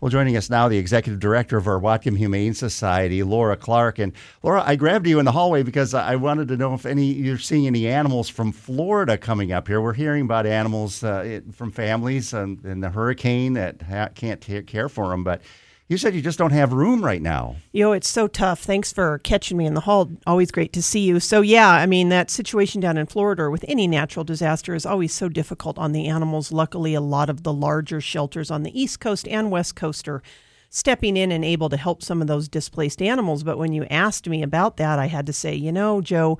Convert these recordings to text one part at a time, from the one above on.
Well, joining us now, the executive director of our Whatcom Humane Society, Laura Clark. And Laura, I grabbed you in the hallway because I wanted to know if any you're seeing any animals from Florida coming up here. We're hearing about animals uh, from families and, and, the hurricane that ha- can't take care for them, but you said you just don't have room right now. You know, it's so tough. Thanks for catching me in the hall. Always great to see you. So, yeah, I mean, that situation down in Florida or with any natural disaster is always so difficult on the animals. Luckily, a lot of the larger shelters on the East Coast and West Coast are stepping in and able to help some of those displaced animals. But when you asked me about that, I had to say, you know, Joe,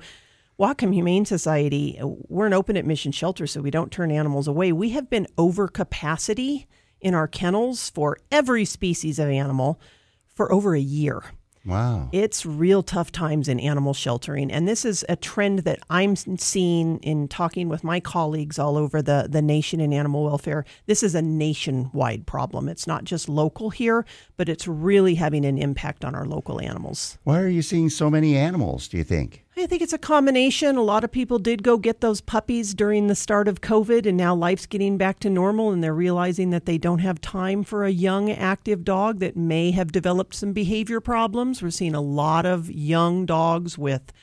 Whatcom Humane Society, we're an open admission shelter, so we don't turn animals away. We have been over capacity in our kennels for every species of animal for over a year. Wow. It's real tough times in animal sheltering. And this is a trend that I'm seeing in talking with my colleagues all over the, the nation in animal welfare. This is a nationwide problem. It's not just local here, but it's really having an impact on our local animals. Why are you seeing so many animals, do you think? I think it's a combination. A lot of people did go get those puppies during the start of COVID, and now life's getting back to normal, and they're realizing that they don't have time for a young, active dog that may have developed some behavior problems. We're seeing a lot of young dogs with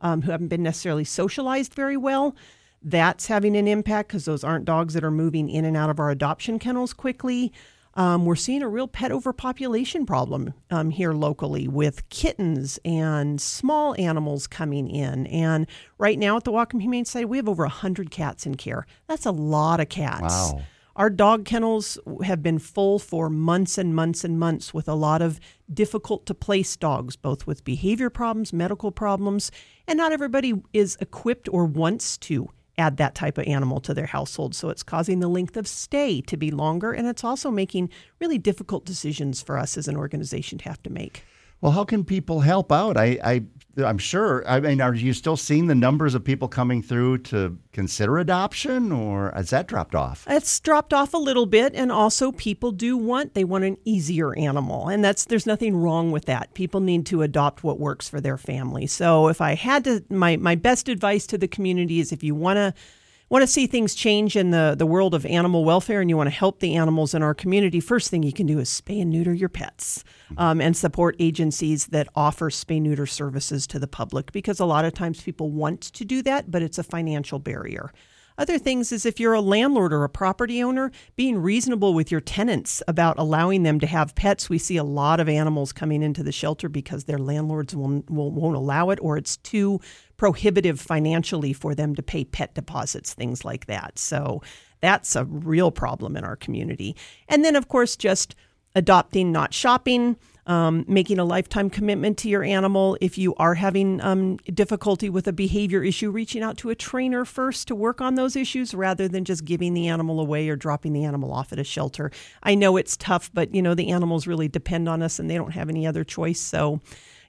um, who haven't been necessarily socialized very well. That's having an impact because those aren't dogs that are moving in and out of our adoption kennels quickly. Um, we're seeing a real pet overpopulation problem um, here locally with kittens and small animals coming in. And right now at the Whatcom Humane Society, we have over 100 cats in care. That's a lot of cats. Wow. Our dog kennels have been full for months and months and months with a lot of difficult to place dogs, both with behavior problems, medical problems, and not everybody is equipped or wants to add that type of animal to their household. So it's causing the length of stay to be longer, and it's also making really difficult decisions for us as an organization to have to make. Well, how can people help out? I, I I'm sure. I mean, are you still seeing the numbers of people coming through to consider adoption, or has that dropped off? It's dropped off a little bit, and also people do want they want an easier animal, and that's there's nothing wrong with that. People need to adopt what works for their family. So, if I had to, my my best advice to the community is if you want to want to see things change in the, the world of animal welfare and you want to help the animals in our community, first thing you can do is spay and neuter your pets um, and support agencies that offer spay neuter services to the public because a lot of times people want to do that, but it's a financial barrier. Other things is if you're a landlord or a property owner, being reasonable with your tenants about allowing them to have pets. We see a lot of animals coming into the shelter because their landlords won't, won't allow it or it's too prohibitive financially for them to pay pet deposits, things like that. So that's a real problem in our community. And then, of course, just adopting, not shopping um, making a lifetime commitment to your animal. If you are having um, difficulty with a behavior issue, reaching out to a trainer first to work on those issues rather than just giving the animal away or dropping the animal off at a shelter. I know it's tough, but you know the animals really depend on us and they don't have any other choice. So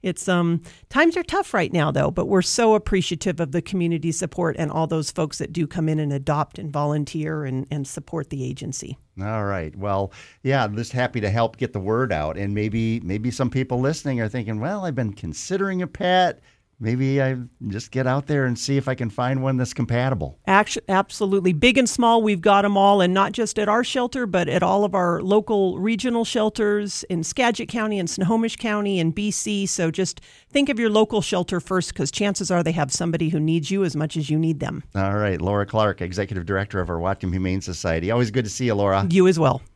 it's um times are tough right now though, but we're so appreciative of the community support and all those folks that do come in and adopt and volunteer and, and support the agency. All right. Well, yeah, I'm just happy to help get the word out. And maybe maybe some people listening are thinking, well, I've been considering a pet maybe I just get out there and see if I can find one that's compatible. Actually, absolutely. Big and small, we've got them all, and not just at our shelter, but at all of our local regional shelters in Skagit County and Snohomish County and BC. So just think of your local shelter first because chances are they have somebody who needs you as much as you need them. All right. Laura Clark, Executive Director of our Whatcom Humane Society. Always good to see you, Laura. You as well.